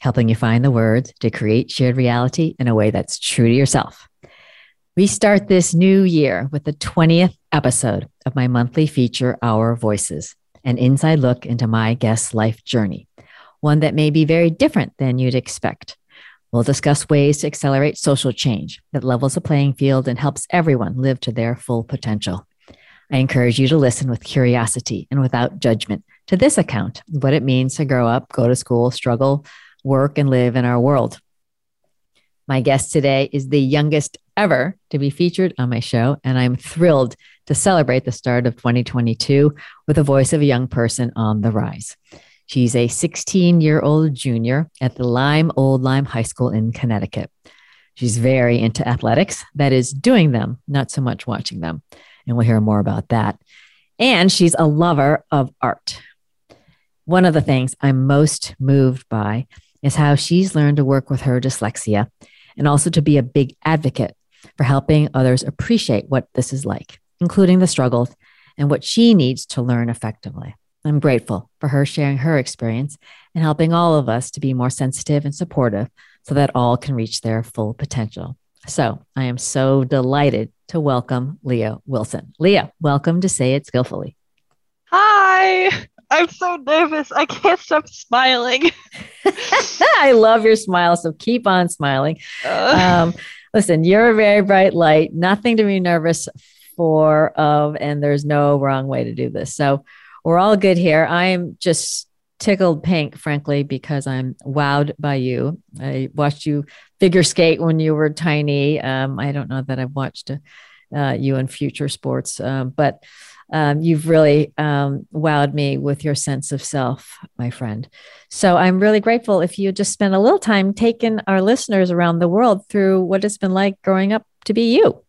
helping you find the words to create shared reality in a way that's true to yourself. We start this new year with the 20th episode of my monthly feature, Our Voices, an inside look into my guest's life journey, one that may be very different than you'd expect. We'll discuss ways to accelerate social change that levels the playing field and helps everyone live to their full potential. I encourage you to listen with curiosity and without judgment to this account, what it means to grow up, go to school, struggle, work, and live in our world. My guest today is the youngest ever to be featured on my show, and I'm thrilled to celebrate the start of 2022 with the voice of a young person on the rise. She's a 16 year old junior at the Lyme Old Lyme High School in Connecticut. She's very into athletics, that is, doing them, not so much watching them. And we'll hear more about that. And she's a lover of art. One of the things I'm most moved by is how she's learned to work with her dyslexia and also to be a big advocate for helping others appreciate what this is like, including the struggles and what she needs to learn effectively. I'm grateful for her sharing her experience and helping all of us to be more sensitive and supportive so that all can reach their full potential. So I am so delighted to welcome Leah Wilson. Leah, welcome to Say It Skillfully. Hi. I'm so nervous. I can't stop smiling. I love your smile. So keep on smiling. Uh. Um, listen, you're a very bright light, nothing to be nervous for of, and there's no wrong way to do this. So we're all good here. I am just tickled pink, frankly, because I'm wowed by you. I watched you figure skate when you were tiny. Um, I don't know that I've watched uh, you in future sports, uh, but um, you've really um, wowed me with your sense of self, my friend. So I'm really grateful if you just spend a little time taking our listeners around the world through what it's been like growing up to be you.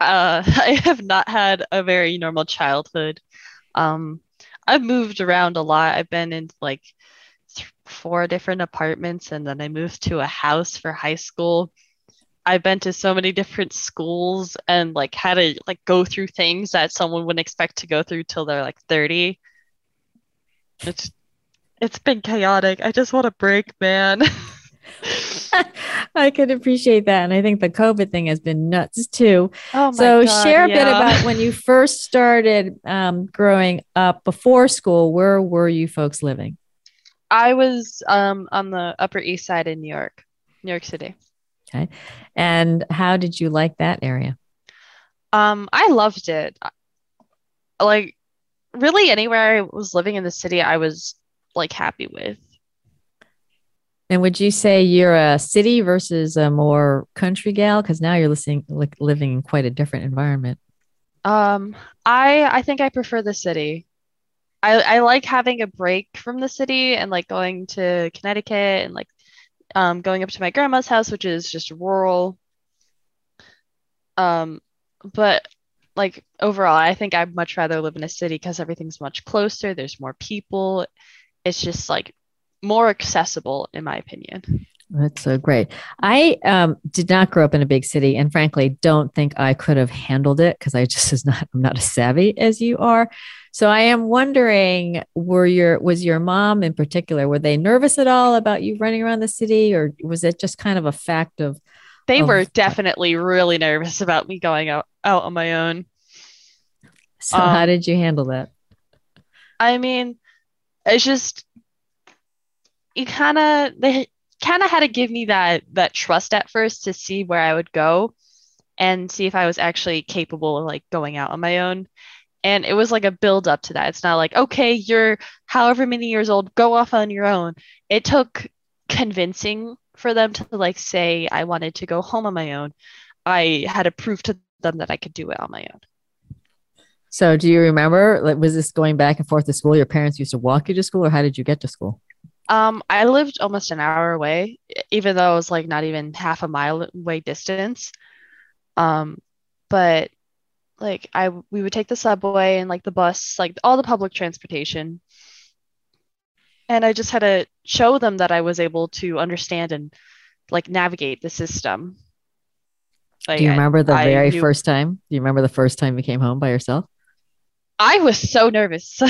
Uh, I have not had a very normal childhood. Um, I've moved around a lot. I've been in like th- four different apartments, and then I moved to a house for high school. I've been to so many different schools and like had to like go through things that someone wouldn't expect to go through till they're like 30. It's it's been chaotic. I just want a break, man. I can appreciate that. And I think the COVID thing has been nuts too. Oh so God, share a yeah. bit about when you first started um, growing up before school, where were you folks living? I was um, on the Upper East Side in New York, New York City. Okay. And how did you like that area? Um, I loved it. Like, really, anywhere I was living in the city, I was like happy with. And would you say you're a city versus a more country gal? Because now you're listening, like living in quite a different environment. Um, I I think I prefer the city. I I like having a break from the city and like going to Connecticut and like um going up to my grandma's house, which is just rural. Um, but like overall, I think I'd much rather live in a city because everything's much closer. There's more people. It's just like more accessible, in my opinion. That's so great. I um, did not grow up in a big city, and frankly, don't think I could have handled it because I just is not. I'm not as savvy as you are. So I am wondering, were your was your mom in particular? Were they nervous at all about you running around the city, or was it just kind of a fact of? They of- were definitely really nervous about me going out, out on my own. So how um, did you handle that? I mean, it's just you kind of they kind of had to give me that that trust at first to see where I would go and see if I was actually capable of like going out on my own. And it was like a build up to that. It's not like, okay, you're however many years old, go off on your own. It took convincing for them to like say I wanted to go home on my own. I had to prove to them that I could do it on my own. So do you remember? Like, was this going back and forth to school? Your parents used to walk you to school, or how did you get to school? Um, I lived almost an hour away, even though it was like not even half a mile away distance. Um, but like I we would take the subway and like the bus, like all the public transportation. And I just had to show them that I was able to understand and like navigate the system. Like, Do you remember the I very knew... first time? Do you remember the first time you came home by yourself? I was so nervous.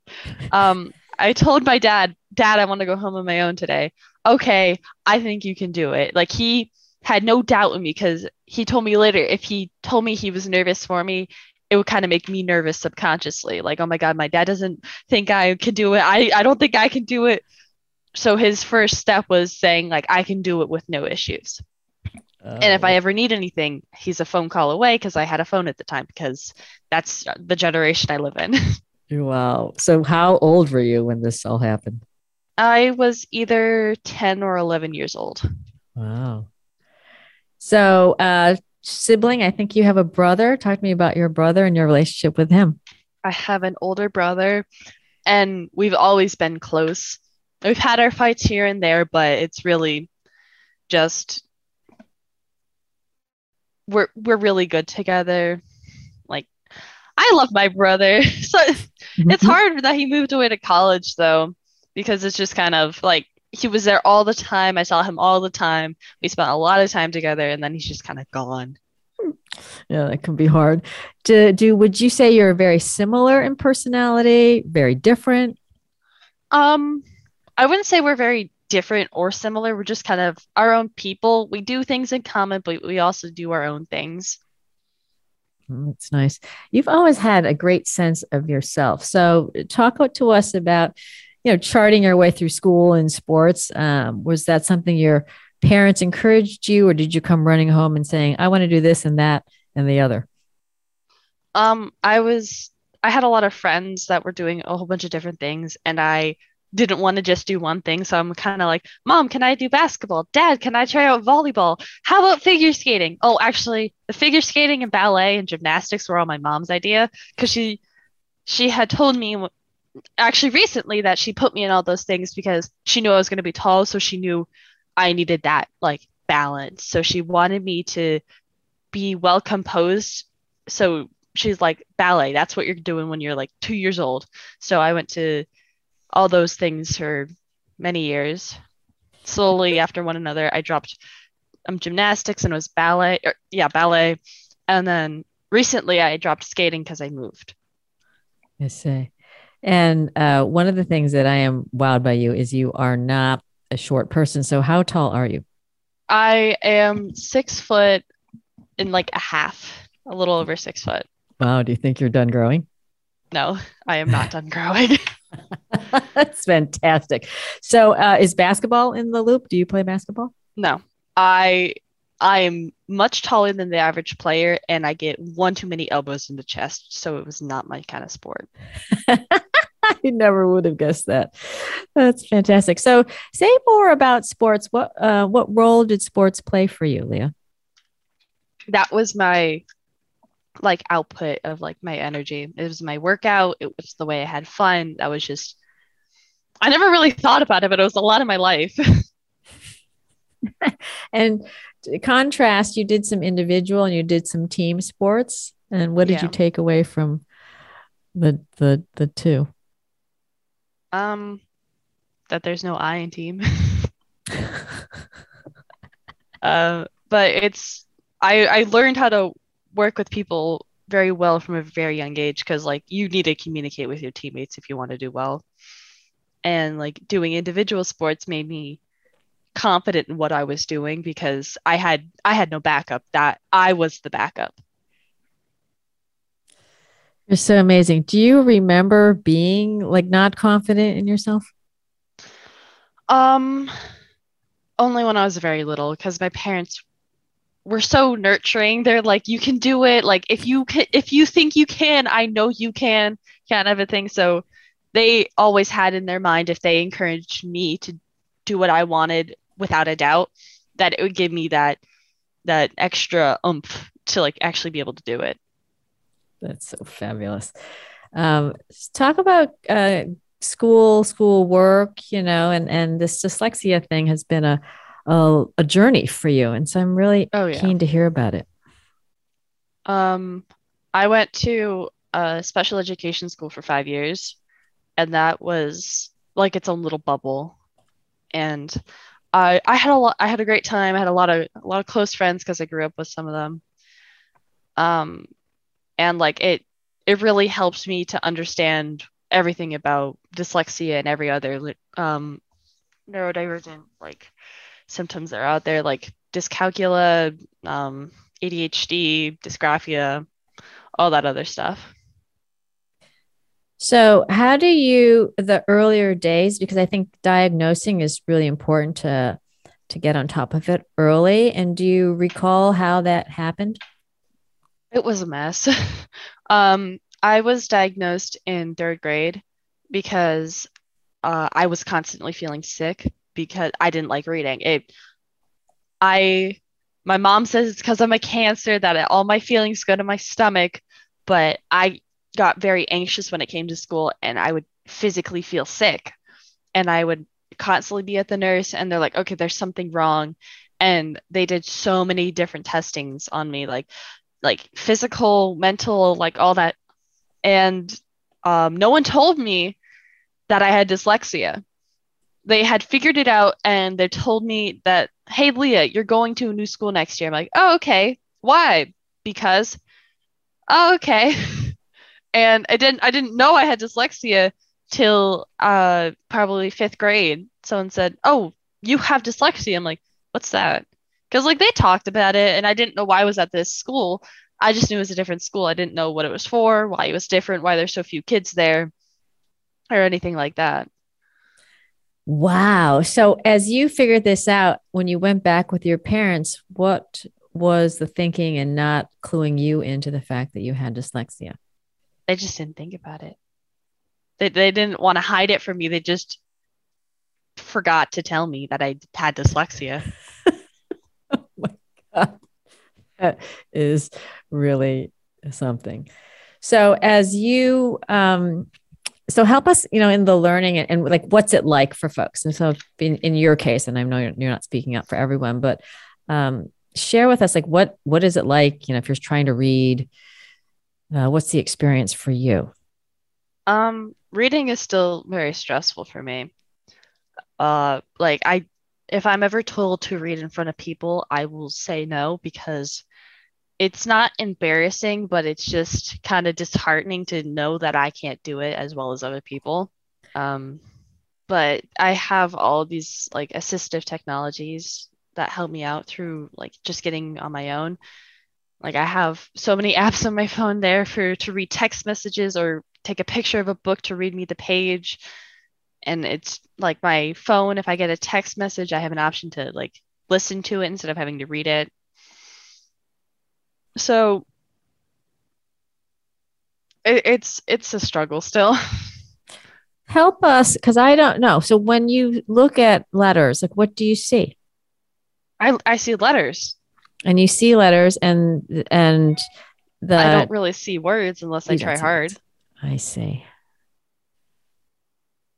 um, I told my dad, Dad, I want to go home on my own today. Okay, I think you can do it. Like he had no doubt in me because he told me later if he told me he was nervous for me, it would kind of make me nervous subconsciously. Like, oh my God, my dad doesn't think I can do it. I, I don't think I can do it. So his first step was saying, like, I can do it with no issues. Oh. And if I oh. ever need anything, he's a phone call away because I had a phone at the time because that's the generation I live in. wow. So, how old were you when this all happened? I was either 10 or 11 years old. Wow. So, uh, sibling, I think you have a brother. Talk to me about your brother and your relationship with him. I have an older brother, and we've always been close. We've had our fights here and there, but it's really just we're we're really good together. Like I love my brother. so mm-hmm. it's hard that he moved away to college though because it's just kind of like he was there all the time. I saw him all the time. We spent a lot of time together and then he's just kind of gone. Yeah, that can be hard. Do do would you say you're very similar in personality, very different? Um I wouldn't say we're very different or similar. We're just kind of our own people. We do things in common, but we also do our own things. That's nice. You've always had a great sense of yourself. So, talk to us about, you know, charting your way through school and sports. Um, was that something your parents encouraged you, or did you come running home and saying, "I want to do this and that and the other"? Um, I was. I had a lot of friends that were doing a whole bunch of different things, and I didn't want to just do one thing. So I'm kind of like, Mom, can I do basketball? Dad, can I try out volleyball? How about figure skating? Oh, actually, the figure skating and ballet and gymnastics were all my mom's idea because she she had told me actually recently that she put me in all those things because she knew I was going to be tall, so she knew I needed that like balance. So she wanted me to be well composed. So she's like, ballet, that's what you're doing when you're like two years old. So I went to all those things for many years. Slowly after one another, I dropped um, gymnastics and it was ballet. Or, yeah, ballet. And then recently I dropped skating because I moved. I see. And uh, one of the things that I am wowed by you is you are not a short person. So how tall are you? I am six foot in like a half, a little over six foot. Wow. Do you think you're done growing? No, I am not done growing. That's fantastic. So, uh, is basketball in the loop? Do you play basketball? No, I I am much taller than the average player, and I get one too many elbows in the chest. So it was not my kind of sport. I never would have guessed that. That's fantastic. So, say more about sports. What uh, what role did sports play for you, Leah? That was my like output of like my energy. It was my workout. It was the way I had fun. That was just I never really thought about it, but it was a lot of my life. and contrast, you did some individual and you did some team sports. And what did yeah. you take away from the the the two? Um that there's no I in team. uh, but it's I I learned how to work with people very well from a very young age because like you need to communicate with your teammates if you want to do well. And like doing individual sports made me confident in what i was doing because i had i had no backup. That i was the backup you're so amazing do you remember being like not confident in yourself um only when i was very little because my parents were so nurturing. They're like, you can do it. Like if you can, if you think you can, I know you can, kind of a thing. So they always had in their mind if they encouraged me to do what I wanted without a doubt, that it would give me that that extra oomph to like actually be able to do it. That's so fabulous. Um, talk about uh, school, school work, you know, and and this dyslexia thing has been a a, a journey for you, and so I'm really oh, yeah. keen to hear about it. Um, I went to a special education school for five years, and that was like its own little bubble. And I I had a lot I had a great time. I had a lot of a lot of close friends because I grew up with some of them. Um, and like it it really helps me to understand everything about dyslexia and every other um neurodivergent like symptoms that are out there like dyscalculia, um, ADHD, dysgraphia, all that other stuff. So, how do you the earlier days because I think diagnosing is really important to to get on top of it early and do you recall how that happened? It was a mess. um, I was diagnosed in 3rd grade because uh, I was constantly feeling sick because I didn't like reading. It I my mom says it's because I'm a cancer that all my feelings go to my stomach, but I got very anxious when it came to school and I would physically feel sick. And I would constantly be at the nurse and they're like, okay, there's something wrong. And they did so many different testings on me, like like physical, mental, like all that. And um, no one told me that I had dyslexia. They had figured it out and they told me that hey Leah, you're going to a new school next year. I'm like, oh okay. Why? Because oh okay. and I didn't I didn't know I had dyslexia till uh probably fifth grade. Someone said, Oh, you have dyslexia. I'm like, what's that? Because like they talked about it and I didn't know why I was at this school. I just knew it was a different school. I didn't know what it was for, why it was different, why there's so few kids there, or anything like that. Wow. So, as you figured this out, when you went back with your parents, what was the thinking and not cluing you into the fact that you had dyslexia? They just didn't think about it. They, they didn't want to hide it from me. They just forgot to tell me that I had dyslexia. That is really something. So, as you, um, so help us you know in the learning and, and, like what's it like for folks? And so in, in your case and i know you're, you're not speaking up for everyone but um, share with us like what what is it like you know if you're trying to read uh, what's the experience for you? Um reading is still very stressful for me. Uh like i if i'm ever told to read in front of people i will say no because it's not embarrassing, but it's just kind of disheartening to know that I can't do it as well as other people. Um, but I have all these like assistive technologies that help me out through like just getting on my own. Like I have so many apps on my phone there for to read text messages or take a picture of a book to read me the page. And it's like my phone, if I get a text message, I have an option to like listen to it instead of having to read it. So it, it's it's a struggle still. Help us because I don't know. So when you look at letters, like what do you see? I I see letters. And you see letters and and the I don't really see words unless I try hard. I see.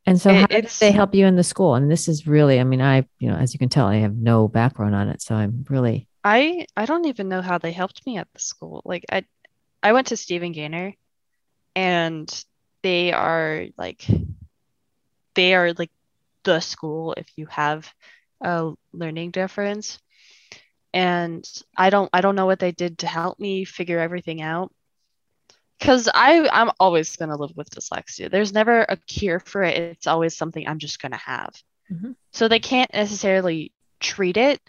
And so, how did they help you in the school? And this is really, I mean, I, you know, as you can tell, I have no background on it, so I'm really I I don't even know how they helped me at the school. Like I I went to Stephen Gaynor and they are like they are like the school if you have a learning difference. And I don't I don't know what they did to help me figure everything out. Cause I I'm always gonna live with dyslexia. There's never a cure for it. It's always something I'm just gonna have. Mm-hmm. So they can't necessarily treat it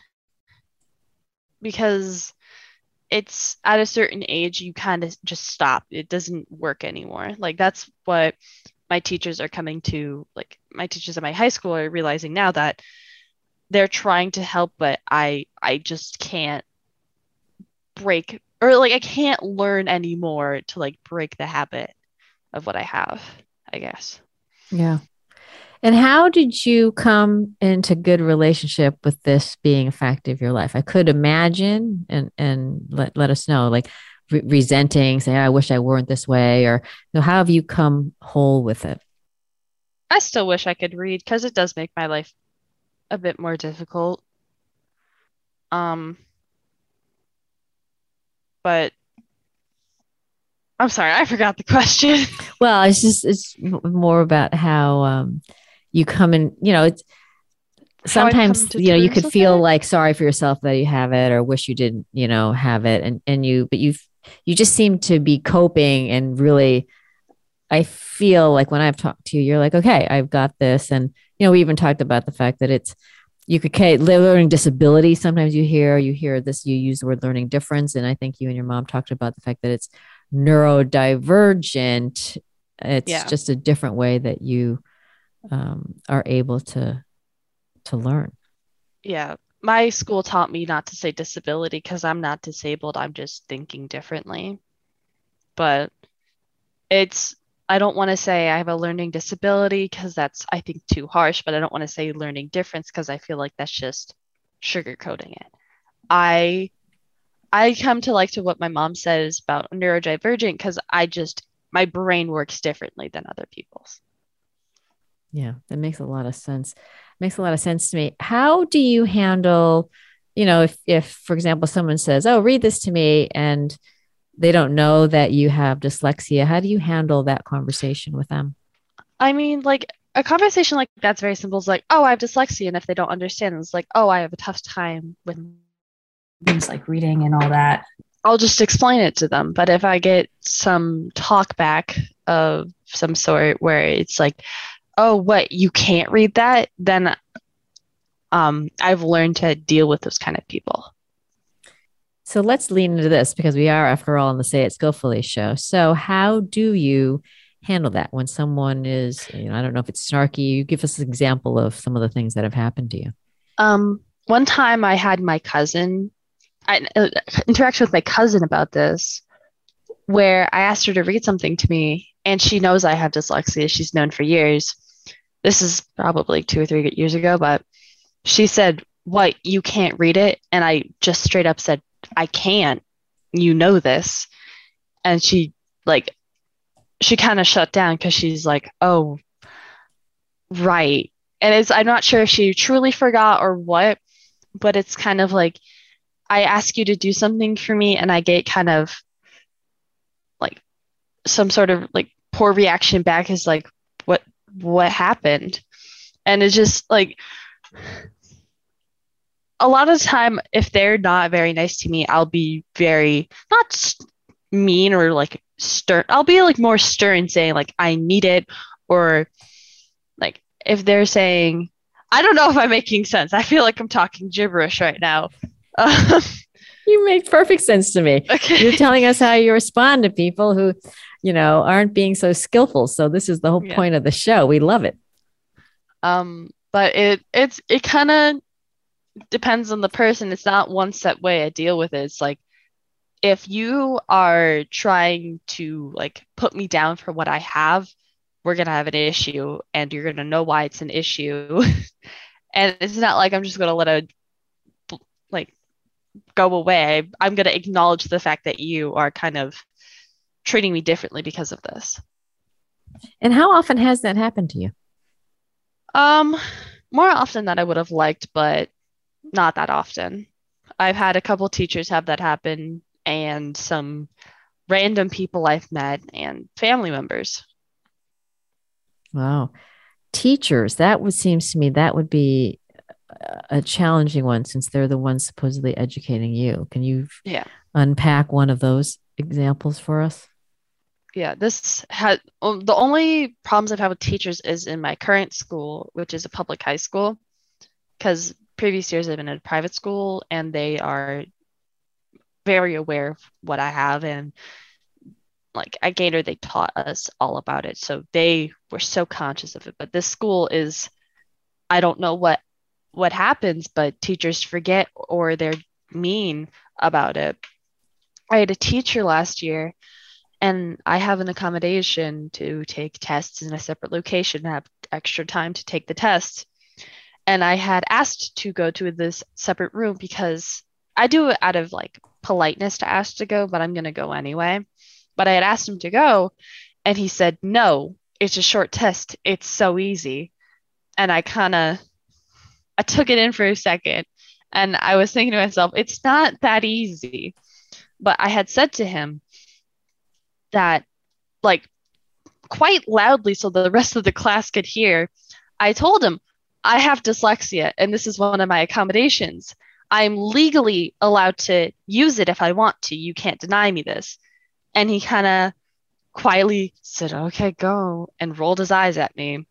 because it's at a certain age you kind of just stop it doesn't work anymore like that's what my teachers are coming to like my teachers at my high school are realizing now that they're trying to help but i i just can't break or like i can't learn anymore to like break the habit of what i have i guess yeah and how did you come into good relationship with this being a fact of your life? I could imagine and and let, let us know like re- resenting, saying, I wish I weren't this way, or you know, how have you come whole with it? I still wish I could read because it does make my life a bit more difficult. Um, but I'm sorry, I forgot the question. Well, it's just it's more about how um, you come in. You know, it's sometimes you know you could feel it? like sorry for yourself that you have it, or wish you didn't, you know, have it, and and you, but you you just seem to be coping and really. I feel like when I've talked to you, you're like, okay, I've got this, and you know, we even talked about the fact that it's you could learning disability. Sometimes you hear you hear this. You use the word learning difference, and I think you and your mom talked about the fact that it's neurodivergent it's yeah. just a different way that you um, are able to to learn yeah my school taught me not to say disability because i'm not disabled i'm just thinking differently but it's i don't want to say i have a learning disability because that's i think too harsh but i don't want to say learning difference because i feel like that's just sugarcoating it i I come to like to what my mom says about neurodivergent because I just my brain works differently than other people's. Yeah, that makes a lot of sense. Makes a lot of sense to me. How do you handle, you know, if if for example someone says, "Oh, read this to me," and they don't know that you have dyslexia, how do you handle that conversation with them? I mean, like a conversation like that's very simple. It's like, "Oh, I have dyslexia," and if they don't understand, it's like, "Oh, I have a tough time with things like reading and all that, I'll just explain it to them. But if I get some talk back of some sort where it's like, oh, what, you can't read that, then um, I've learned to deal with those kind of people. So let's lean into this because we are, after all, on the Say It Skillfully show. So, how do you handle that when someone is, you know, I don't know if it's snarky? You give us an example of some of the things that have happened to you. Um, one time I had my cousin I, uh, interaction with my cousin about this where I asked her to read something to me, and she knows I have dyslexia. She's known for years. This is probably two or three years ago, but she said, What, you can't read it? And I just straight up said, I can't. You know this. And she, like, she kind of shut down because she's like, Oh, right. And it's, I'm not sure if she truly forgot or what, but it's kind of like, I ask you to do something for me and I get kind of like some sort of like poor reaction back is like what what happened and it's just like a lot of the time if they're not very nice to me i'll be very not mean or like stern i'll be like more stern saying like i need it or like if they're saying i don't know if i'm making sense i feel like i'm talking gibberish right now you make perfect sense to me. Okay. You're telling us how you respond to people who, you know, aren't being so skillful. So this is the whole yeah. point of the show. We love it. Um, but it it's it kind of depends on the person. It's not one set way I deal with it. It's like if you are trying to like put me down for what I have, we're gonna have an issue, and you're gonna know why it's an issue. and it's not like I'm just gonna let a like go away. I'm going to acknowledge the fact that you are kind of treating me differently because of this. And how often has that happened to you? Um, more often than I would have liked, but not that often. I've had a couple teachers have that happen and some random people I've met and family members. Wow. Teachers, that would seems to me that would be a challenging one since they're the ones supposedly educating you. Can you yeah. unpack one of those examples for us? Yeah, this had um, the only problems I've had with teachers is in my current school, which is a public high school, because previous years I've been in a private school and they are very aware of what I have and like at Gaynor they taught us all about it, so they were so conscious of it. But this school is, I don't know what what happens, but teachers forget or they're mean about it. I had a teacher last year and I have an accommodation to take tests in a separate location, and have extra time to take the tests. And I had asked to go to this separate room because I do it out of like politeness to ask to go, but I'm going to go anyway. But I had asked him to go and he said, no, it's a short test. It's so easy. And I kind of I took it in for a second and I was thinking to myself, it's not that easy. But I had said to him that like quite loudly so the rest of the class could hear. I told him, I have dyslexia and this is one of my accommodations. I'm legally allowed to use it if I want to. You can't deny me this. And he kind of quietly said, Okay, go, and rolled his eyes at me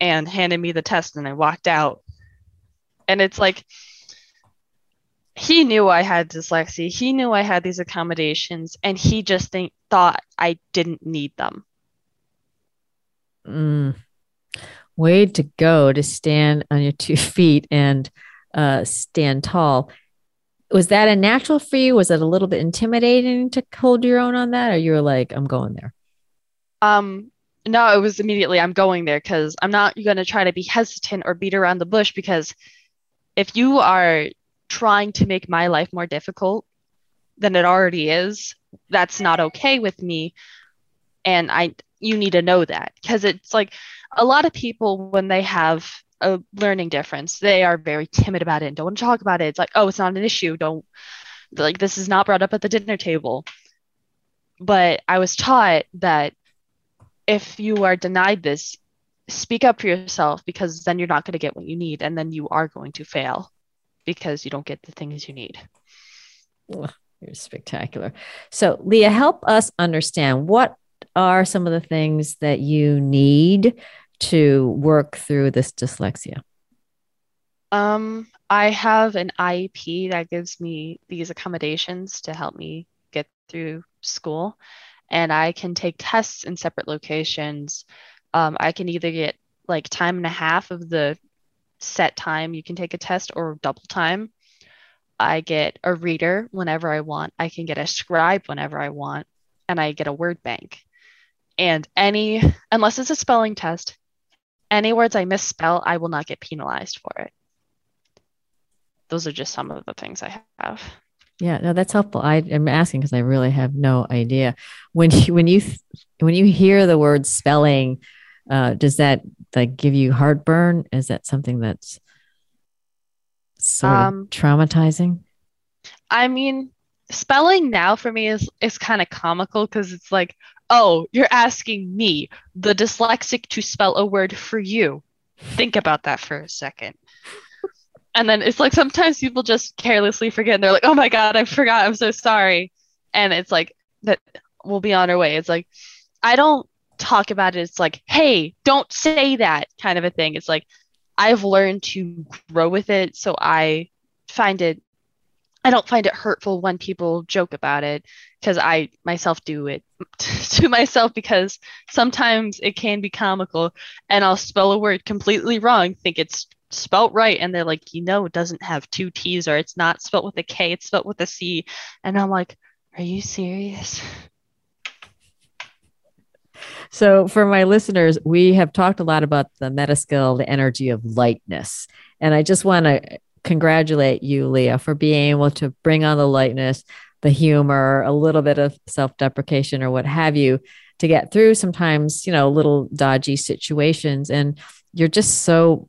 and handed me the test. And I walked out. And it's like, he knew I had dyslexia. He knew I had these accommodations, and he just think, thought I didn't need them. Mm. Way to go to stand on your two feet and uh, stand tall. Was that a natural for you? Was it a little bit intimidating to hold your own on that, or you were like, "I'm going there"? Um, no, it was immediately I'm going there because I'm not going to try to be hesitant or beat around the bush because if you are trying to make my life more difficult than it already is, that's not okay with me. And I you need to know that because it's like a lot of people when they have a learning difference, they are very timid about it and don't want to talk about it. It's like, oh, it's not an issue. Don't like this is not brought up at the dinner table. But I was taught that if you are denied this, speak up for yourself because then you're not going to get what you need and then you are going to fail because you don't get the things you need. you're spectacular. So, Leah, help us understand what are some of the things that you need to work through this dyslexia? Um, I have an IEP that gives me these accommodations to help me get through school, and I can take tests in separate locations. Um, I can either get like time and a half of the set time you can take a test or double time. I get a reader whenever I want. I can get a scribe whenever I want, and I get a word bank. And any, unless it's a spelling test, any words I misspell, I will not get penalized for it. Those are just some of the things I have. Yeah, no, that's helpful. I am asking because I really have no idea. When you when you when you hear the word spelling, uh, does that like give you heartburn? Is that something that's sort um, of traumatizing? I mean, spelling now for me is is kind of comical because it's like, oh, you're asking me, the dyslexic, to spell a word for you. Think about that for a second. and then it's like sometimes people just carelessly forget and they're like, oh my God, I forgot. I'm so sorry. And it's like, that we'll be on our way. It's like, I don't talk about it. It's like, hey, don't say that kind of a thing. It's like, I've learned to grow with it. So I find it I don't find it hurtful when people joke about it because I myself do it to myself because sometimes it can be comical and I'll spell a word completely wrong, think it's spelt right, and they're like, you know, it doesn't have two T's or it's not spelt with a K, it's spelt with a C. And I'm like, are you serious? So, for my listeners, we have talked a lot about the meta skill, the energy of lightness. And I just want to congratulate you, Leah, for being able to bring on the lightness, the humor, a little bit of self deprecation or what have you to get through sometimes, you know, little dodgy situations. And you're just so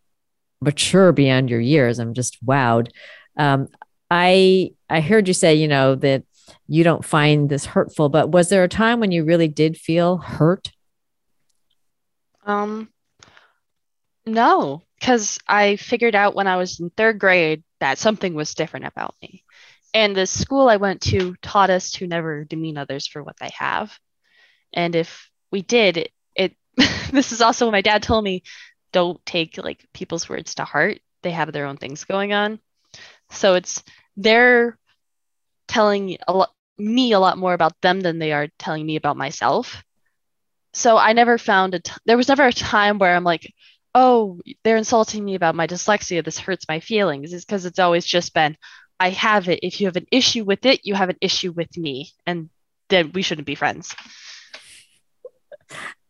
mature beyond your years. I'm just wowed. Um, I I heard you say, you know, that you don't find this hurtful, but was there a time when you really did feel hurt? Um, no, because I figured out when I was in third grade that something was different about me. And the school I went to taught us to never demean others for what they have. And if we did, it, it this is also what my dad told me don't take like people's words to heart. They have their own things going on. So it's they're telling a me a lot more about them than they are telling me about myself. So I never found a t- there was never a time where I'm like, oh, they're insulting me about my dyslexia. This hurts my feelings. Is because it's always just been, I have it. If you have an issue with it, you have an issue with me. And then we shouldn't be friends.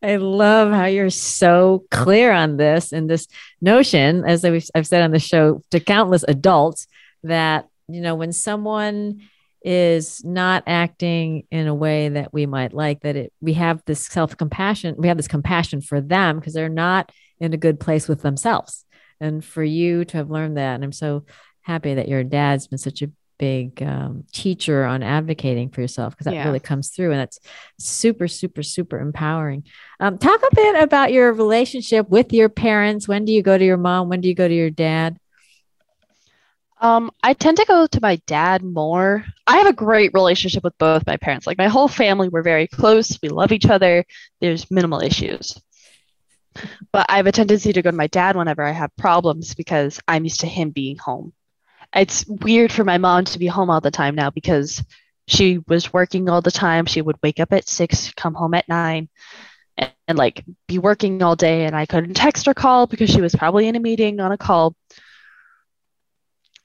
I love how you're so clear on this and this notion, as I've said on the show to countless adults, that, you know, when someone is not acting in a way that we might like that it we have this self-compassion we have this compassion for them because they're not in a good place with themselves and for you to have learned that and i'm so happy that your dad's been such a big um, teacher on advocating for yourself because that yeah. really comes through and that's super super super empowering um, talk a bit about your relationship with your parents when do you go to your mom when do you go to your dad um, I tend to go to my dad more. I have a great relationship with both my parents. Like my whole family, we're very close. We love each other. There's minimal issues. But I have a tendency to go to my dad whenever I have problems because I'm used to him being home it's weird for my mom to be home all the time now because she was working all the time. She would wake up at six, come home at nine, and, and, like be working all day. And I couldn't text or call because she was probably in a meeting on a call.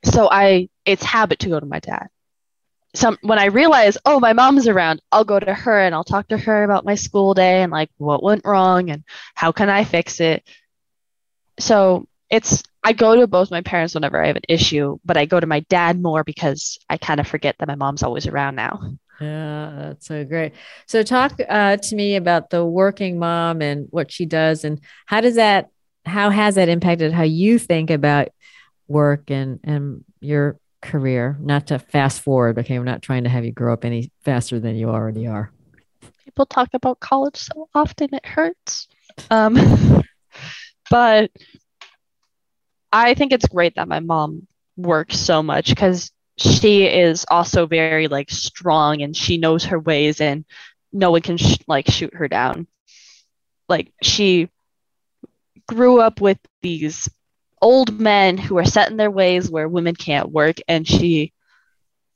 So I, it's habit to go to my dad. Some when I realize, oh, my mom's around, I'll go to her and I'll talk to her about my school day and like what went wrong and how can I fix it. So it's I go to both my parents whenever I have an issue, but I go to my dad more because I kind of forget that my mom's always around now. Yeah, that's so great. So, talk uh, to me about the working mom and what she does, and how does that, how has that impacted how you think about work and and your career? Not to fast forward, okay, we're not trying to have you grow up any faster than you already are. People talk about college so often it hurts, um, but I think it's great that my mom works so much because she is also very like strong and she knows her ways and no one can sh- like shoot her down. Like she grew up with these old men who are set in their ways where women can't work and she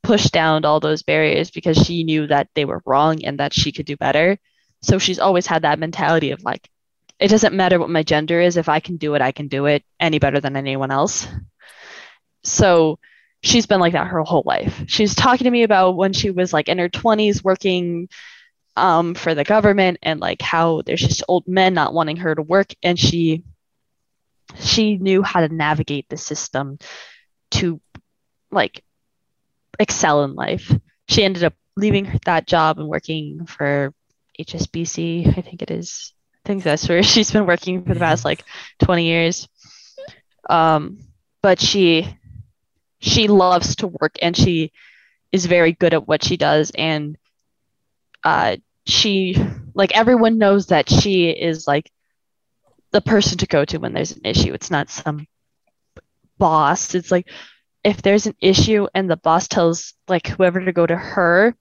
pushed down all those barriers because she knew that they were wrong and that she could do better. So she's always had that mentality of like it doesn't matter what my gender is. If I can do it, I can do it any better than anyone else. So she's been like that her whole life. She's talking to me about when she was like in her 20s working um, for the government and like how there's just old men not wanting her to work. And she she knew how to navigate the system to like excel in life. She ended up leaving that job and working for HSBC, I think it is think that's where she's been working for the past like 20 years. Um, but she she loves to work and she is very good at what she does and uh, she like everyone knows that she is like the person to go to when there's an issue. It's not some boss. It's like if there's an issue and the boss tells like whoever to go to her,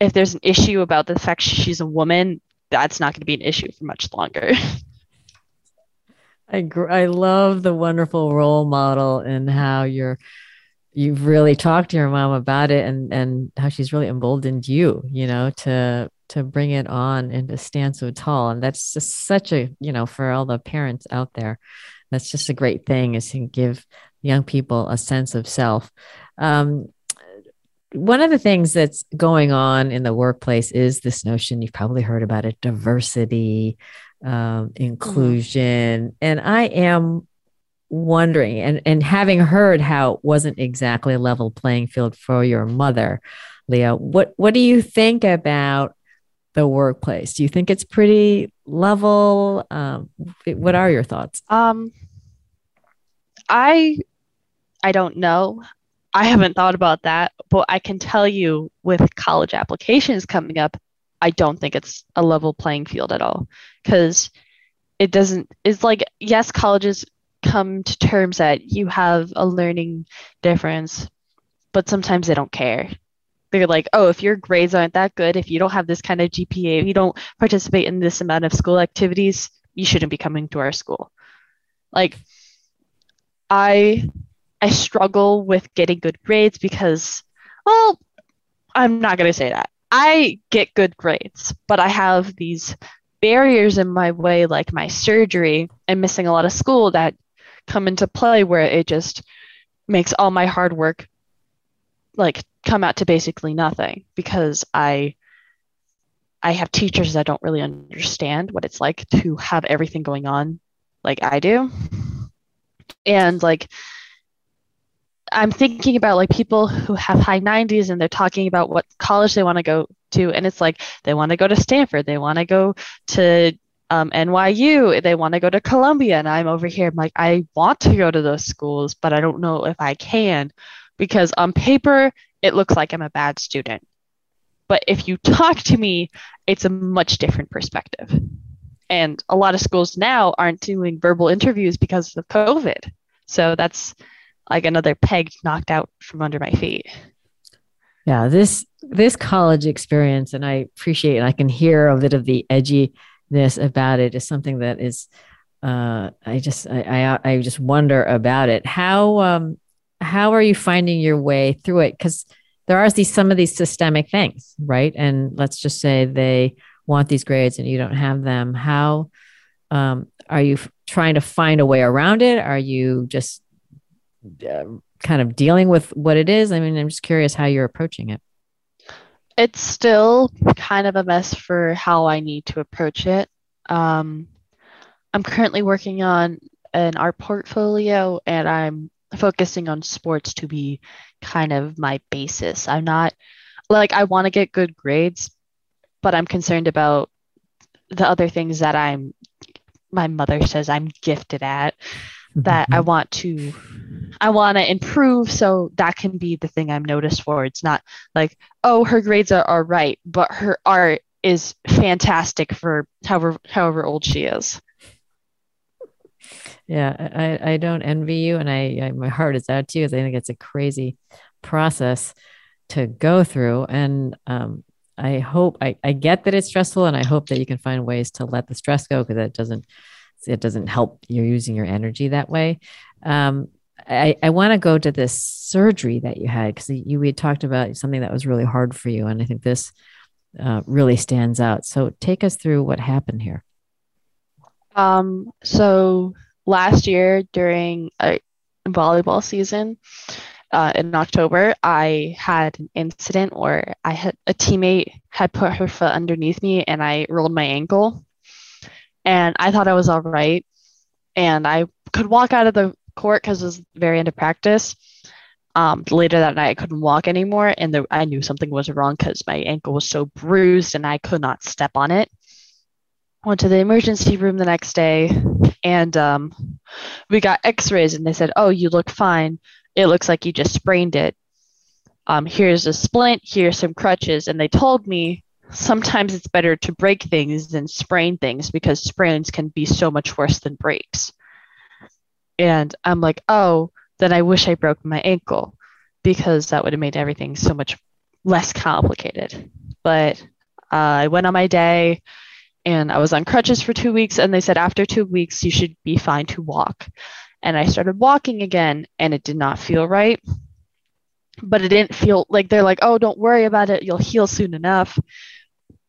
if there's an issue about the fact she's a woman, that's not going to be an issue for much longer. I gr- I love the wonderful role model and how you're you've really talked to your mom about it and and how she's really emboldened you, you know, to to bring it on and to stand so tall. And that's just such a, you know, for all the parents out there, that's just a great thing is to give young people a sense of self. Um, one of the things that's going on in the workplace is this notion you've probably heard about it diversity um, inclusion. Mm-hmm. and i am wondering and and having heard how it wasn't exactly a level playing field for your mother leah what what do you think about the workplace? Do you think it's pretty level? Um, what are your thoughts? Um i i don't know I haven't thought about that, but I can tell you with college applications coming up, I don't think it's a level playing field at all because it doesn't, it's like, yes, colleges come to terms that you have a learning difference, but sometimes they don't care. They're like, oh, if your grades aren't that good, if you don't have this kind of GPA, if you don't participate in this amount of school activities, you shouldn't be coming to our school. Like, I I struggle with getting good grades because, well, I'm not going to say that. I get good grades, but I have these barriers in my way, like my surgery and missing a lot of school that come into play where it just makes all my hard work like come out to basically nothing because I I have teachers that don't really understand what it's like to have everything going on like I do. And like I'm thinking about like people who have high 90s and they're talking about what college they want to go to. And it's like they want to go to Stanford, they want to go to um, NYU, they want to go to Columbia. And I'm over here, I'm like, I want to go to those schools, but I don't know if I can because on paper, it looks like I'm a bad student. But if you talk to me, it's a much different perspective. And a lot of schools now aren't doing verbal interviews because of COVID. So that's like another peg knocked out from under my feet. Yeah, this this college experience, and I appreciate, and I can hear a bit of the edginess about it, is something that is. Uh, I just I, I I just wonder about it. How um how are you finding your way through it? Because there are these some of these systemic things, right? And let's just say they want these grades and you don't have them. How um, are you f- trying to find a way around it? Are you just uh, kind of dealing with what it is? I mean, I'm just curious how you're approaching it. It's still kind of a mess for how I need to approach it. Um, I'm currently working on an art portfolio and I'm focusing on sports to be kind of my basis. I'm not like I want to get good grades, but I'm concerned about the other things that I'm my mother says I'm gifted at that I mm-hmm. want to I want to improve so that can be the thing I'm noticed for. It's not like, oh, her grades are, all right, but her art is fantastic for however however old she is. Yeah, I, I don't envy you and I, I my heart is out to you because I think it's a crazy process to go through. And um, I hope I, I get that it's stressful and I hope that you can find ways to let the stress go because it doesn't it doesn't help you're using your energy that way. Um, I, I want to go to this surgery that you had because you we had talked about something that was really hard for you, and I think this uh, really stands out. So take us through what happened here. Um, so last year during a volleyball season uh, in October, I had an incident where I had a teammate had put her foot underneath me and I rolled my ankle. And I thought I was all right. And I could walk out of the court because it was very into practice. Um, later that night, I couldn't walk anymore, and the, I knew something was wrong because my ankle was so bruised and I could not step on it. Went to the emergency room the next day, and um, we got X-rays, and they said, "Oh, you look fine. It looks like you just sprained it. Um, here's a splint. Here's some crutches." And they told me sometimes it's better to break things than sprain things because sprains can be so much worse than breaks. And I'm like, oh, then I wish I broke my ankle because that would have made everything so much less complicated. But uh, I went on my day and I was on crutches for two weeks, and they said after two weeks, you should be fine to walk. And I started walking again, and it did not feel right. But it didn't feel like they're like, oh, don't worry about it. You'll heal soon enough.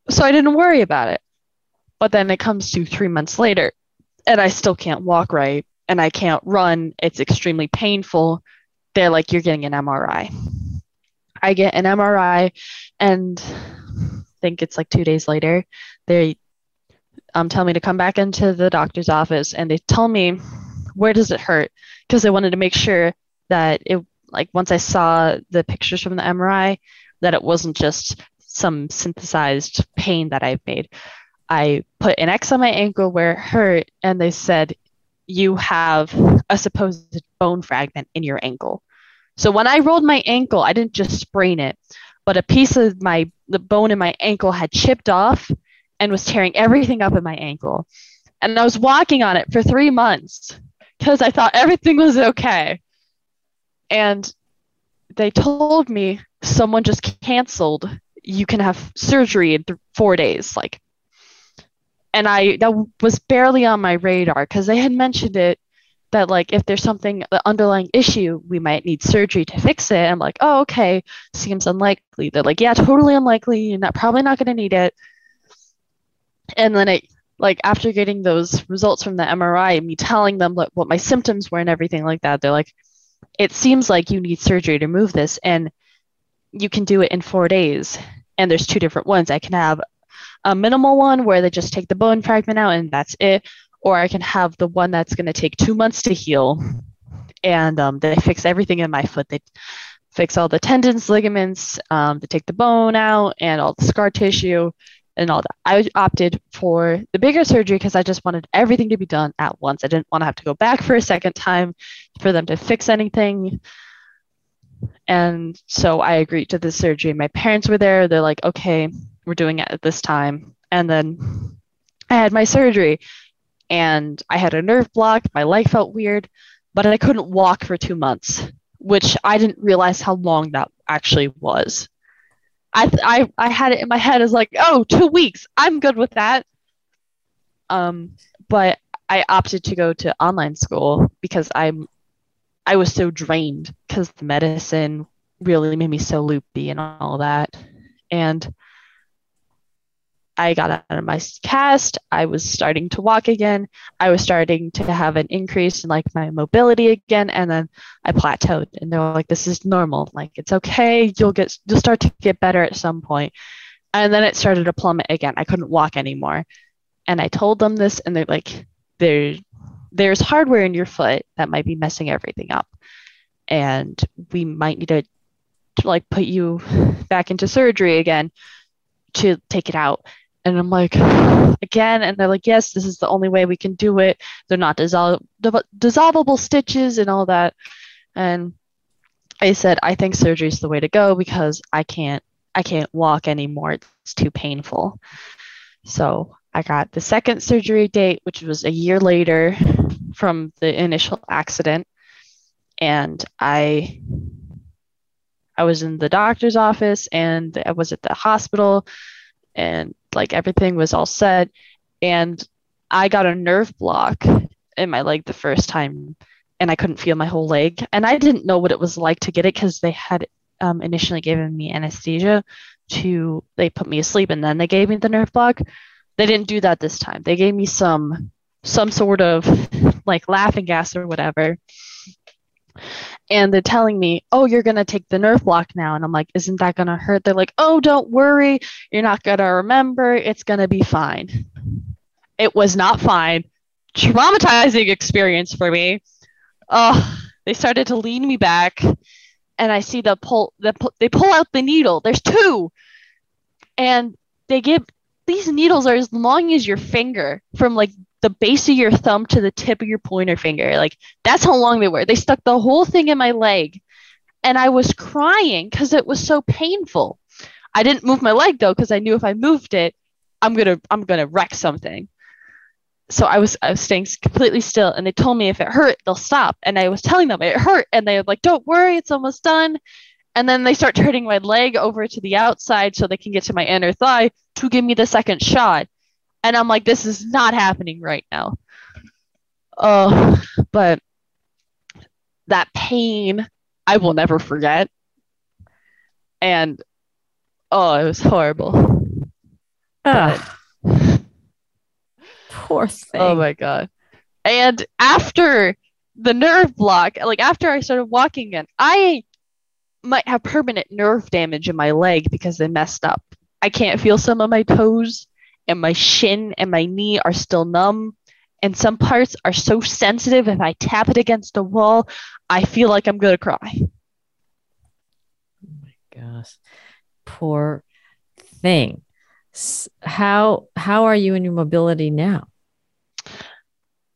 So I didn't worry about it. But then it comes to three months later, and I still can't walk right and I can't run. It's extremely painful. They're like, you're getting an MRI. I get an MRI, and I think it's like two days later, they um, tell me to come back into the doctor's office and they tell me, where does it hurt? Because they wanted to make sure that it, like, once I saw the pictures from the MRI, that it wasn't just some synthesized pain that I've made. I put an X on my ankle where it hurt, and they said, you have a supposed bone fragment in your ankle. So when I rolled my ankle, I didn't just sprain it, but a piece of my the bone in my ankle had chipped off and was tearing everything up in my ankle. And I was walking on it for 3 months because I thought everything was okay. And they told me someone just canceled you can have surgery in th- 4 days like and I that was barely on my radar because they had mentioned it that like if there's something the underlying issue we might need surgery to fix it. I'm like oh okay. Seems unlikely. They're like yeah totally unlikely. You're not probably not going to need it. And then it like after getting those results from the mri and me telling them what, what my symptoms were and everything like that they're like it seems like you need surgery to move this and you can do it in four days and there's two different ones. I can have a minimal one where they just take the bone fragment out and that's it, or I can have the one that's going to take two months to heal and um, they fix everything in my foot. They fix all the tendons, ligaments, um, they take the bone out, and all the scar tissue and all that. I opted for the bigger surgery because I just wanted everything to be done at once. I didn't want to have to go back for a second time for them to fix anything. And so I agreed to the surgery. My parents were there. They're like, okay, we're doing it at this time. And then I had my surgery and I had a nerve block. My leg felt weird, but I couldn't walk for two months, which I didn't realize how long that actually was. I, I, I had it in my head as like, oh, two weeks. I'm good with that. Um, but I opted to go to online school because I'm I was so drained because the medicine really made me so loopy and all that. And I got out of my cast. I was starting to walk again. I was starting to have an increase in like my mobility again, and then I plateaued. And they were like, "This is normal. Like it's okay. You'll get you'll start to get better at some point." And then it started to plummet again. I couldn't walk anymore, and I told them this, and they're like, "There, there's hardware in your foot that might be messing everything up, and we might need to, to like put you back into surgery again." to take it out and I'm like, again, and they're like, yes, this is the only way we can do it. They're not dissol- dissolvable stitches and all that. And I said, I think surgery is the way to go because I can't, I can't walk anymore. It's too painful. So I got the second surgery date, which was a year later from the initial accident, and I, I was in the doctor's office and I was at the hospital and like everything was all set and i got a nerve block in my leg the first time and i couldn't feel my whole leg. And i didn't know what it was like to get it because they had um, initially given me anesthesia to they put me asleep and then they gave me the nerve block. They didn't do that this time. They gave me some some sort of like laughing gas or whatever and they're telling me, "Oh, you're going to take the nerve block now." And I'm like, "Isn't that going to hurt?" They're like, "Oh, don't worry. You're not going to remember. It's going to be fine." It was not fine. Traumatizing experience for me. Oh, they started to lean me back and I see the pull the they pull out the needle. There's two. And they give these needles are as long as your finger from like the base of your thumb to the tip of your pointer finger. Like that's how long they were. They stuck the whole thing in my leg. And I was crying because it was so painful. I didn't move my leg though, because I knew if I moved it, I'm gonna I'm gonna wreck something. So I was I was staying completely still and they told me if it hurt, they'll stop. And I was telling them it hurt and they were like, Don't worry, it's almost done. And then they start turning my leg over to the outside so they can get to my inner thigh to give me the second shot. And I'm like, this is not happening right now. Oh, but that pain I will never forget. And oh, it was horrible. Ah. Poor thing. Oh my god. And after the nerve block, like after I started walking again, I might have permanent nerve damage in my leg because they messed up. I can't feel some of my toes and my shin and my knee are still numb. And some parts are so sensitive, if I tap it against a wall, I feel like I'm going to cry. Oh my gosh. Poor thing. How how are you in your mobility now?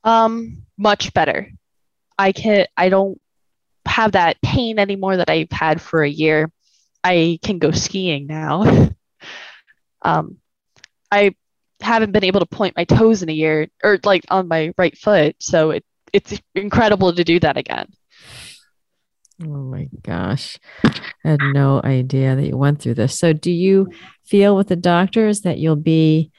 Um much better. I can I don't have that pain anymore that I've had for a year. I can go skiing now. um I haven't been able to point my toes in a year or like on my right foot. So it, it's incredible to do that again. Oh my gosh. I had no idea that you went through this. So do you feel with the doctors that you'll be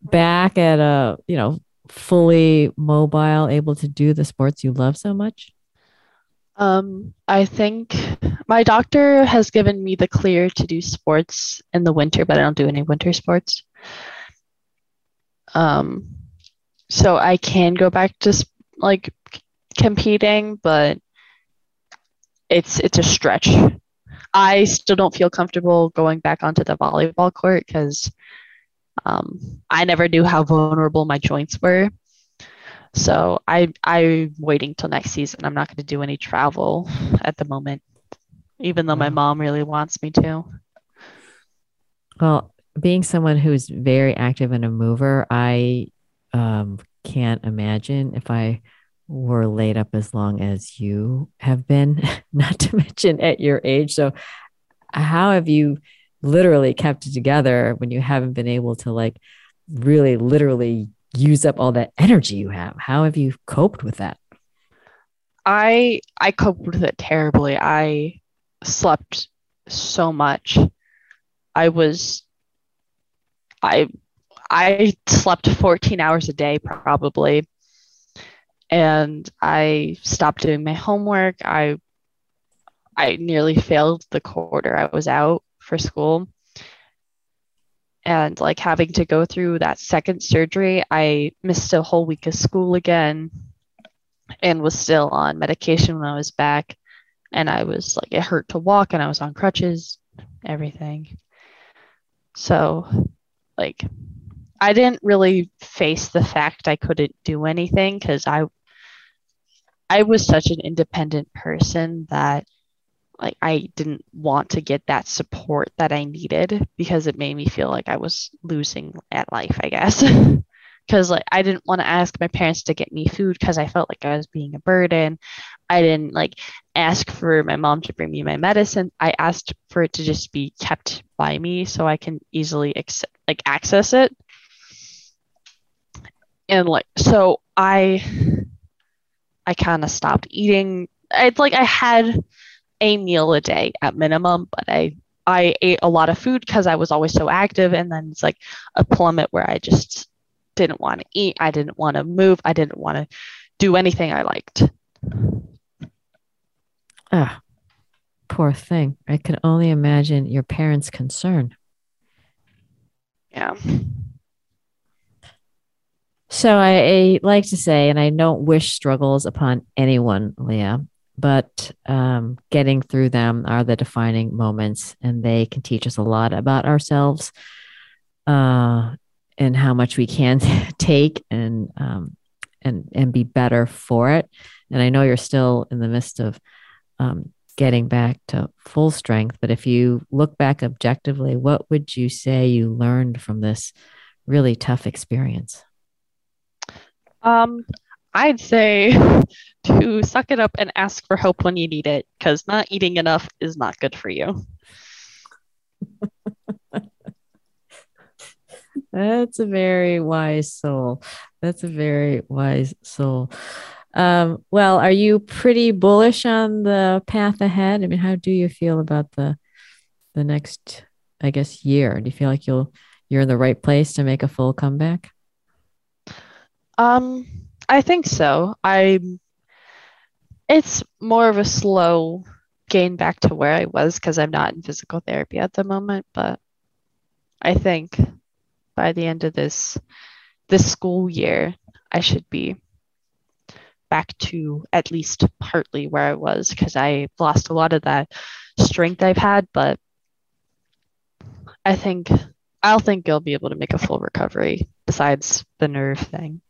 back at a, you know, fully mobile, able to do the sports you love so much? Um, I think my doctor has given me the clear to do sports in the winter, but I don't do any winter sports. Um, so I can go back to like competing, but it's it's a stretch. I still don't feel comfortable going back onto the volleyball court because um, I never knew how vulnerable my joints were. So I I'm waiting till next season. I'm not going to do any travel at the moment, even though my mom really wants me to. Well, being someone who's very active and a mover, I um, can't imagine if I were laid up as long as you have been, not to mention at your age. So, how have you literally kept it together when you haven't been able to like really literally use up all that energy you have? How have you coped with that? I I coped with it terribly. I slept so much. I was I I slept 14 hours a day probably. And I stopped doing my homework. I I nearly failed the quarter I was out for school. And like having to go through that second surgery, I missed a whole week of school again and was still on medication when I was back. And I was like, it hurt to walk and I was on crutches, everything. So, like, I didn't really face the fact I couldn't do anything because I I was such an independent person that like I didn't want to get that support that I needed because it made me feel like I was losing at life, I guess. Cuz like I didn't want to ask my parents to get me food cuz I felt like I was being a burden. I didn't like ask for my mom to bring me my medicine. I asked for it to just be kept by me so I can easily ex- like access it and like so i i kind of stopped eating it's like i had a meal a day at minimum but i i ate a lot of food because i was always so active and then it's like a plummet where i just didn't want to eat i didn't want to move i didn't want to do anything i liked. Ah poor thing. I can only imagine your parents concern. Yeah. So I, I, like to say, and I don't wish struggles upon anyone, Leah, but um, getting through them are the defining moments, and they can teach us a lot about ourselves. Uh, and how much we can take and um, and and be better for it. And I know you're still in the midst of um, getting back to full strength, but if you look back objectively, what would you say you learned from this really tough experience? Um, I'd say to suck it up and ask for help when you need it, because not eating enough is not good for you. That's a very wise soul. That's a very wise soul. Um, well, are you pretty bullish on the path ahead? I mean, how do you feel about the the next, I guess, year? Do you feel like you'll you're in the right place to make a full comeback? Um, I think so. I it's more of a slow gain back to where I was because I'm not in physical therapy at the moment, but I think by the end of this this school year, I should be back to at least partly where I was because I lost a lot of that strength I've had, but I think I'll think I'll be able to make a full recovery besides the nerve thing.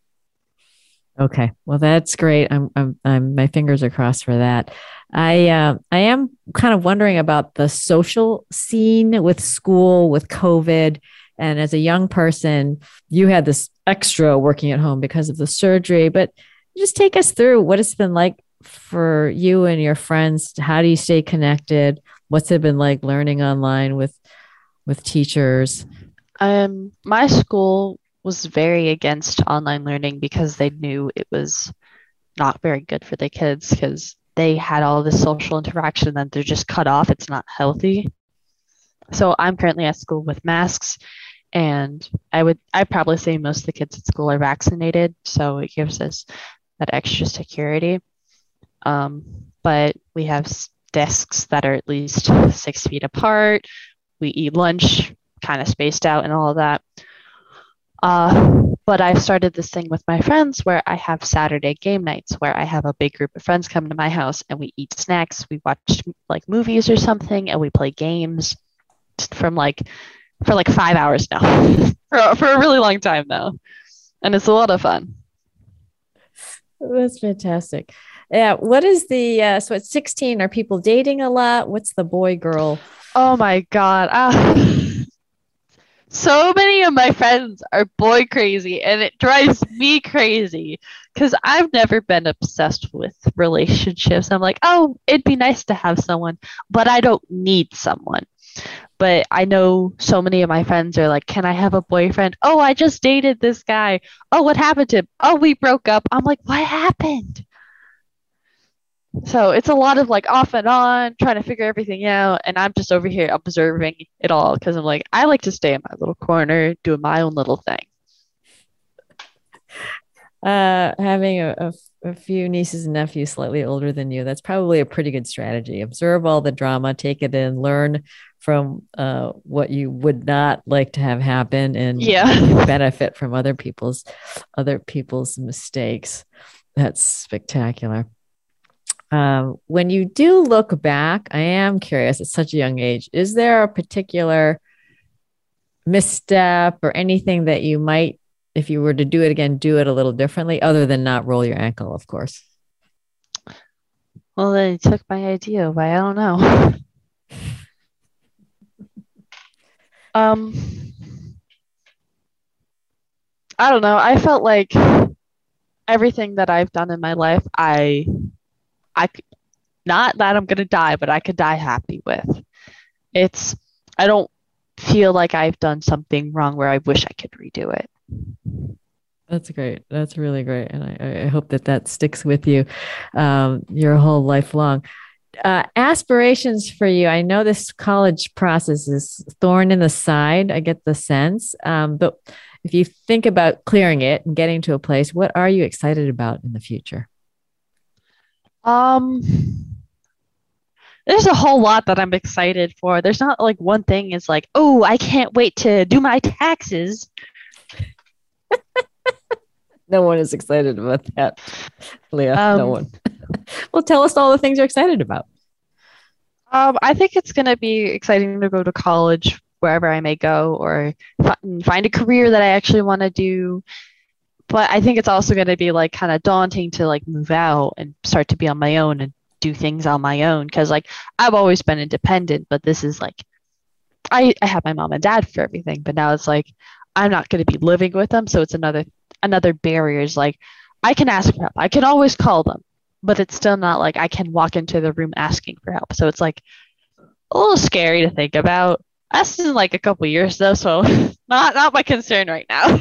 Okay, well that's great. I'm, I'm, I'm my fingers are crossed for that. I, uh, I am kind of wondering about the social scene with school, with COVID, and as a young person, you had this extra working at home because of the surgery. But just take us through what it's been like for you and your friends. How do you stay connected? What's it been like learning online with, with teachers? Um, my school was very against online learning because they knew it was not very good for the kids because they had all this social interaction that they're just cut off. It's not healthy. So I'm currently at school with masks and I would I probably say most of the kids at school are vaccinated, so it gives us that extra security. Um, but we have desks that are at least six feet apart. We eat lunch kind of spaced out and all of that. Uh, but I've started this thing with my friends where I have Saturday game nights where I have a big group of friends come to my house and we eat snacks, we watch like movies or something, and we play games from like for like five hours now for, for a really long time now. And it's a lot of fun. That's fantastic. Yeah. What is the uh, so at 16? Are people dating a lot? What's the boy girl? Oh my god. Uh, so many of my friends are boy crazy and it drives me crazy because I've never been obsessed with relationships. I'm like, oh, it'd be nice to have someone, but I don't need someone. But I know so many of my friends are like, Can I have a boyfriend? Oh, I just dated this guy. Oh, what happened to him? Oh, we broke up. I'm like, What happened? So it's a lot of like off and on, trying to figure everything out. And I'm just over here observing it all because I'm like, I like to stay in my little corner, doing my own little thing. Uh, having a, a, a few nieces and nephews slightly older than you, that's probably a pretty good strategy. Observe all the drama, take it in, learn from uh, what you would not like to have happen, and yeah. benefit from other people's other people's mistakes. That's spectacular. Um, when you do look back, I am curious at such a young age, is there a particular misstep or anything that you might, if you were to do it again, do it a little differently, other than not roll your ankle, of course? Well, they took my idea away. I don't know. um, I don't know. I felt like everything that I've done in my life, I I not that I'm gonna die, but I could die happy with. It's I don't feel like I've done something wrong where I wish I could redo it. That's great. That's really great, and I, I hope that that sticks with you um, your whole life long. Uh, aspirations for you. I know this college process is thorn in the side. I get the sense, um, but if you think about clearing it and getting to a place, what are you excited about in the future? Um, there's a whole lot that I'm excited for. There's not like one thing is like, oh, I can't wait to do my taxes. no one is excited about that, Leah. Um, no one. well, tell us all the things you're excited about. Um, I think it's going to be exciting to go to college wherever I may go or find a career that I actually want to do but I think it's also going to be like kind of daunting to like move out and start to be on my own and do things on my own because like I've always been independent, but this is like I I have my mom and dad for everything, but now it's like I'm not going to be living with them, so it's another another barrier. Is like I can ask help, I can always call them, but it's still not like I can walk into the room asking for help. So it's like a little scary to think about. That's in like a couple years though, so not not my concern right now.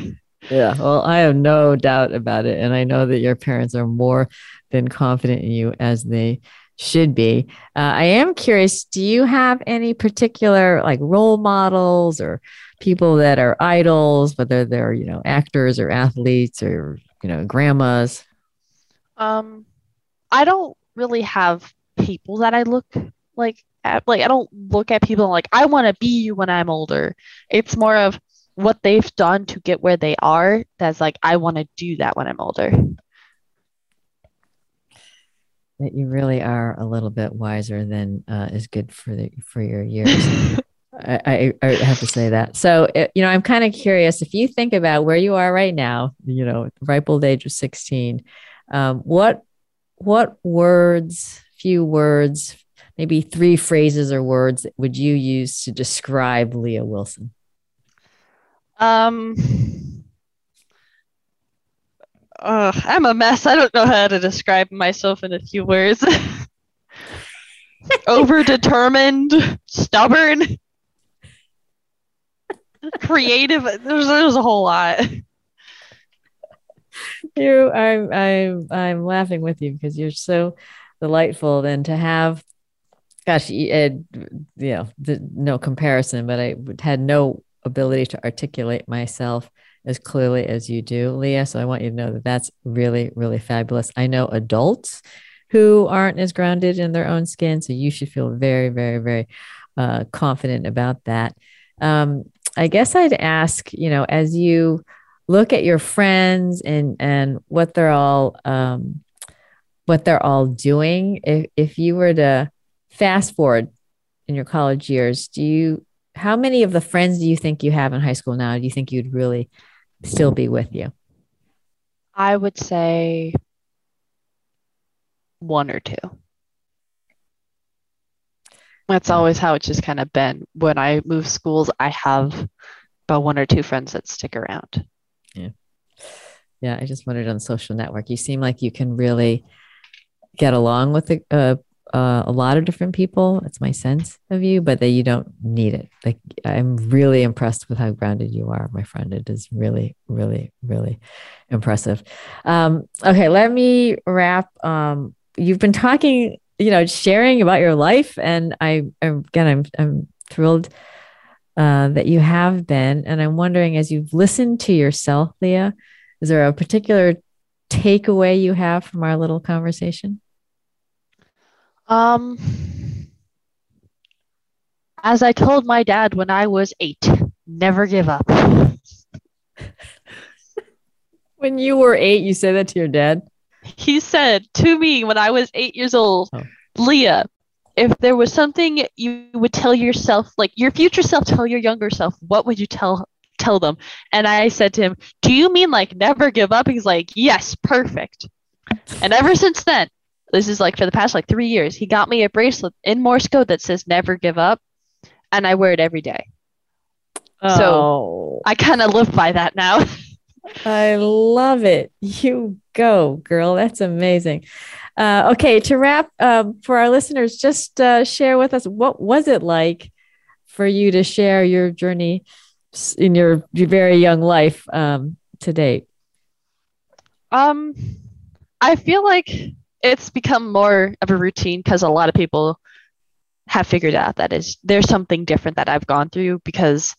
Yeah, well, I have no doubt about it. And I know that your parents are more than confident in you as they should be. Uh, I am curious do you have any particular like role models or people that are idols, whether they're, you know, actors or athletes or, you know, grandmas? Um, I don't really have people that I look like at, like I don't look at people like I want to be you when I'm older. It's more of what they've done to get where they are that's like i want to do that when i'm older. That you really are a little bit wiser than uh, is good for the for your years. I, I, I have to say that. So it, you know i'm kind of curious if you think about where you are right now you know ripe old age of 16 um, what what words few words maybe three phrases or words would you use to describe leah wilson um, uh, I'm a mess. I don't know how to describe myself in a few words. Overdetermined, stubborn, creative. There's, there's a whole lot. You, I'm, I'm, I'm laughing with you because you're so delightful. And to have, gosh, you know, the, no comparison, but I had no ability to articulate myself as clearly as you do, Leah. So I want you to know that that's really, really fabulous. I know adults who aren't as grounded in their own skin. So you should feel very, very, very uh, confident about that. Um, I guess I'd ask, you know, as you look at your friends and and what they're all um, what they're all doing, if if you were to fast forward in your college years, do you how many of the friends do you think you have in high school now do you think you'd really still be with you? I would say one or two. That's always how it's just kind of been. When I move schools, I have about one or two friends that stick around. Yeah. Yeah. I just wondered on social network, you seem like you can really get along with the, uh, uh, a lot of different people. It's my sense of you, but that you don't need it. Like I'm really impressed with how grounded you are, my friend. It is really, really, really impressive. Um, okay, let me wrap. Um, you've been talking, you know, sharing about your life, and I again, I'm I'm thrilled uh, that you have been, and I'm wondering as you've listened to yourself, Leah, is there a particular takeaway you have from our little conversation? Um, as I told my dad when I was eight, never give up. when you were eight, you said that to your dad? He said to me when I was eight years old, oh. Leah, if there was something you would tell yourself, like your future self, tell your younger self, what would you tell tell them? And I said to him, Do you mean like never give up? He's like, Yes, perfect. And ever since then, this is like for the past like three years. He got me a bracelet in Morse code that says "Never give up," and I wear it every day. Oh. So I kind of live by that now. I love it. You go, girl. That's amazing. Uh, okay, to wrap um, for our listeners, just uh, share with us what was it like for you to share your journey in your, your very young life um, to date. Um, I feel like it's become more of a routine because a lot of people have figured out that is there's something different that I've gone through because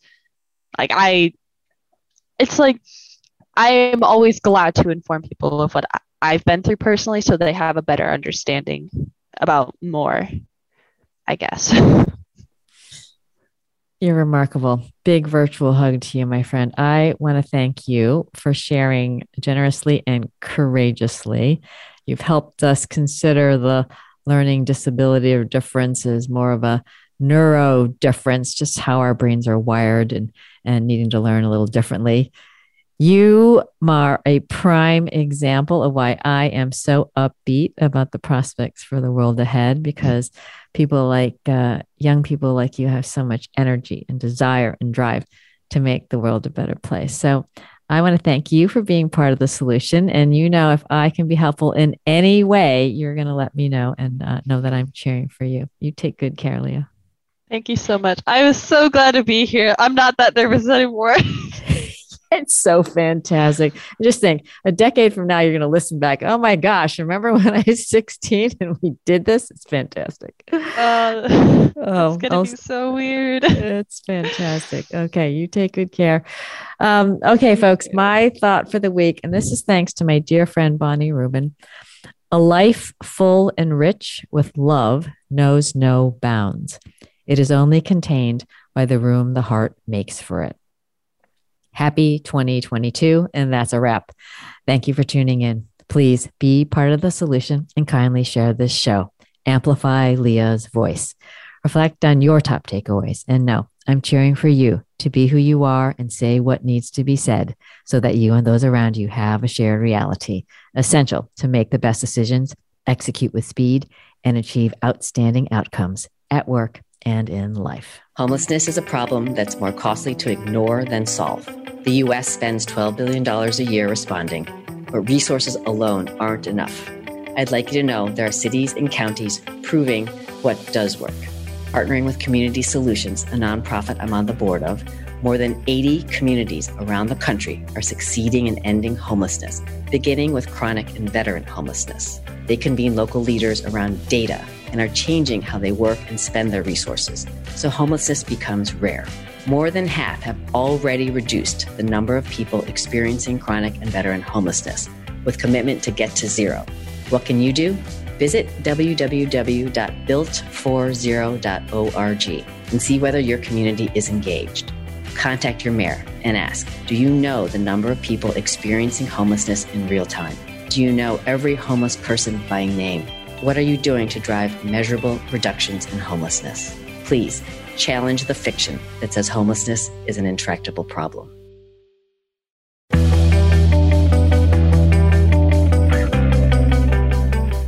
like I it's like I am always glad to inform people of what I've been through personally so they have a better understanding about more I guess. You're remarkable. Big virtual hug to you, my friend. I want to thank you for sharing generously and courageously You've helped us consider the learning disability or difference as more of a neuro difference, just how our brains are wired and, and needing to learn a little differently. You are a prime example of why I am so upbeat about the prospects for the world ahead because people like uh, young people like you have so much energy and desire and drive to make the world a better place. So I want to thank you for being part of the solution. And you know, if I can be helpful in any way, you're going to let me know and uh, know that I'm cheering for you. You take good care, Leah. Thank you so much. I was so glad to be here. I'm not that nervous anymore. it's so fantastic. Just think a decade from now, you're going to listen back. Oh my gosh, remember when I was 16 and we did this? It's fantastic. Uh, oh, it's going to be so weird. It's fantastic. Okay, you take good care. Um, okay, folks, my thought for the week, and this is thanks to my dear friend Bonnie Rubin. A life full and rich with love knows no bounds. It is only contained by the room the heart makes for it. Happy 2022. And that's a wrap. Thank you for tuning in. Please be part of the solution and kindly share this show. Amplify Leah's voice. Reflect on your top takeaways. And know I'm cheering for you to be who you are and say what needs to be said so that you and those around you have a shared reality, essential to make the best decisions, execute with speed, and achieve outstanding outcomes at work and in life. Homelessness is a problem that's more costly to ignore than solve. The U.S. spends $12 billion a year responding, but resources alone aren't enough. I'd like you to know there are cities and counties proving what does work. Partnering with Community Solutions, a nonprofit I'm on the board of, more than 80 communities around the country are succeeding in ending homelessness, beginning with chronic and veteran homelessness. They convene local leaders around data and are changing how they work and spend their resources, so homelessness becomes rare. More than half have already reduced the number of people experiencing chronic and veteran homelessness, with commitment to get to zero. What can you do? Visit www.built40.org and see whether your community is engaged. Contact your mayor and ask Do you know the number of people experiencing homelessness in real time? Do you know every homeless person by name? What are you doing to drive measurable reductions in homelessness? Please challenge the fiction that says homelessness is an intractable problem.